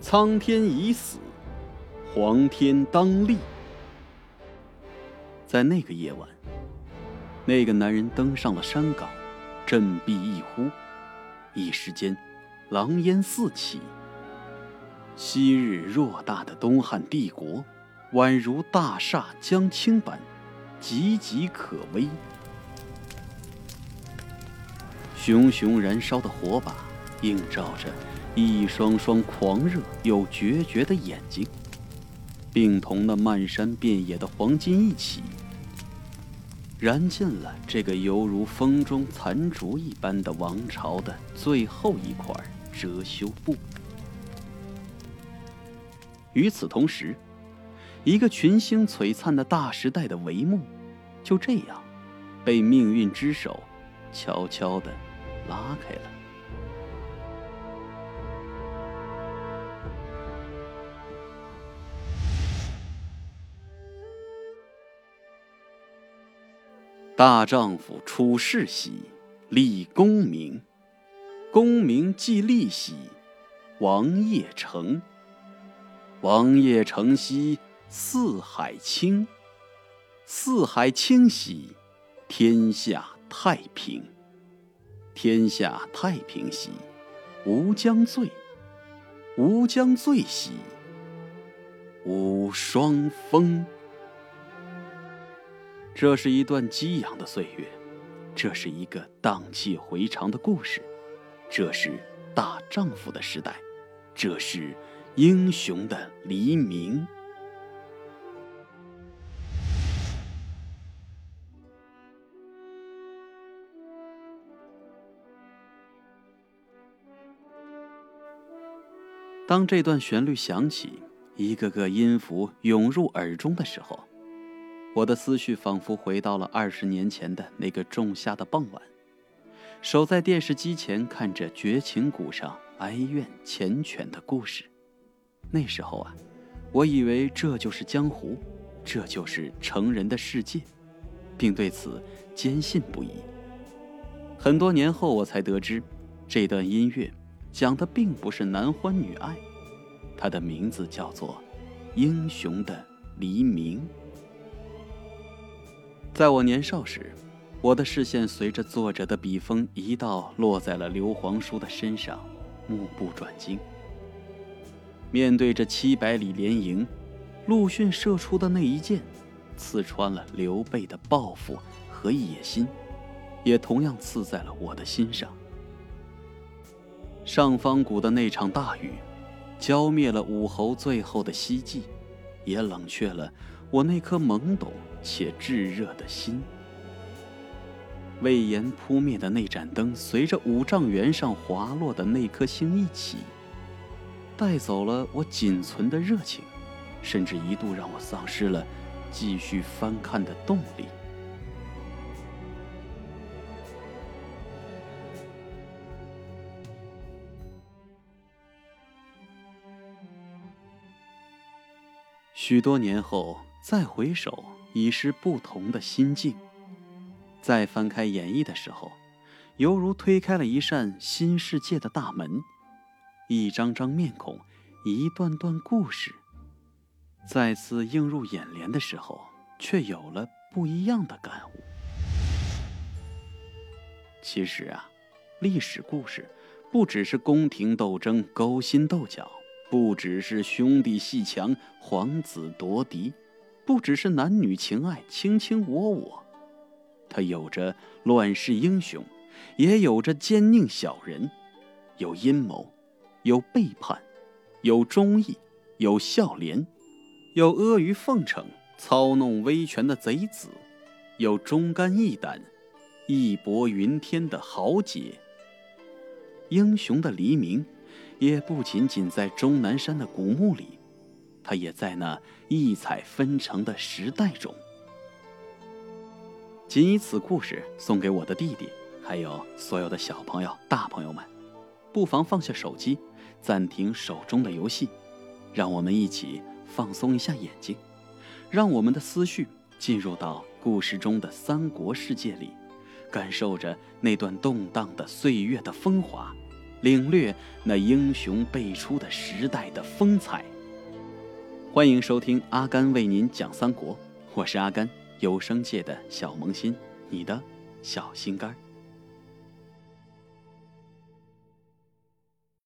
苍天已死，黄天当立。在那个夜晚，那个男人登上了山岗，振臂一呼，一时间，狼烟四起。昔日偌大的东汉帝国，宛如大厦将倾般，岌岌可危。熊熊燃烧的火把，映照着一双双狂热又决绝的眼睛，并同那漫山遍野的黄金一起。燃尽了这个犹如风中残烛一般的王朝的最后一块遮羞布。与此同时，一个群星璀璨的大时代的帷幕，就这样被命运之手悄悄地拉开了。大丈夫处世喜，立功名；功名即利喜，王业成。王业成兮，四海清；四海清兮，天下太平。天下太平兮，吾将醉；吾将醉兮，无双峰。这是一段激昂的岁月，这是一个荡气回肠的故事，这是大丈夫的时代，这是英雄的黎明。当这段旋律响起，一个个音符涌入耳中的时候。我的思绪仿佛回到了二十年前的那个仲夏的傍晚，守在电视机前看着绝情谷上哀怨缱绻的故事。那时候啊，我以为这就是江湖，这就是成人的世界，并对此坚信不疑。很多年后，我才得知，这段音乐讲的并不是男欢女爱，它的名字叫做《英雄的黎明》。在我年少时，我的视线随着作者的笔锋一道落在了刘皇叔的身上，目不转睛。面对着七百里连营，陆逊射出的那一箭，刺穿了刘备的抱负和野心，也同样刺在了我的心上。上方谷的那场大雨，浇灭了武侯最后的希冀，也冷却了我那颗懵懂。且炙热的心，魏延扑灭的那盏灯，随着五丈原上滑落的那颗星一起，带走了我仅存的热情，甚至一度让我丧失了继续翻看的动力。许多年后，再回首。已是不同的心境。再翻开演义的时候，犹如推开了一扇新世界的大门，一张张面孔，一段段故事，再次映入眼帘的时候，却有了不一样的感悟。其实啊，历史故事不只是宫廷斗争、勾心斗角，不只是兄弟戏强、皇子夺嫡。不只是男女情爱、卿卿我我，他有着乱世英雄，也有着奸佞小人，有阴谋，有背叛，有忠义，有孝廉，有阿谀奉承、操弄威权的贼子，有忠肝义胆、义薄云天的豪杰。英雄的黎明，也不仅仅在终南山的古墓里。他也在那异彩纷呈的时代中。仅以此故事送给我的弟弟，还有所有的小朋友、大朋友们，不妨放下手机，暂停手中的游戏，让我们一起放松一下眼睛，让我们的思绪进入到故事中的三国世界里，感受着那段动荡的岁月的风华，领略那英雄辈出的时代的风采。欢迎收听阿甘为您讲三国，我是阿甘，有声界的小萌新，你的小心肝。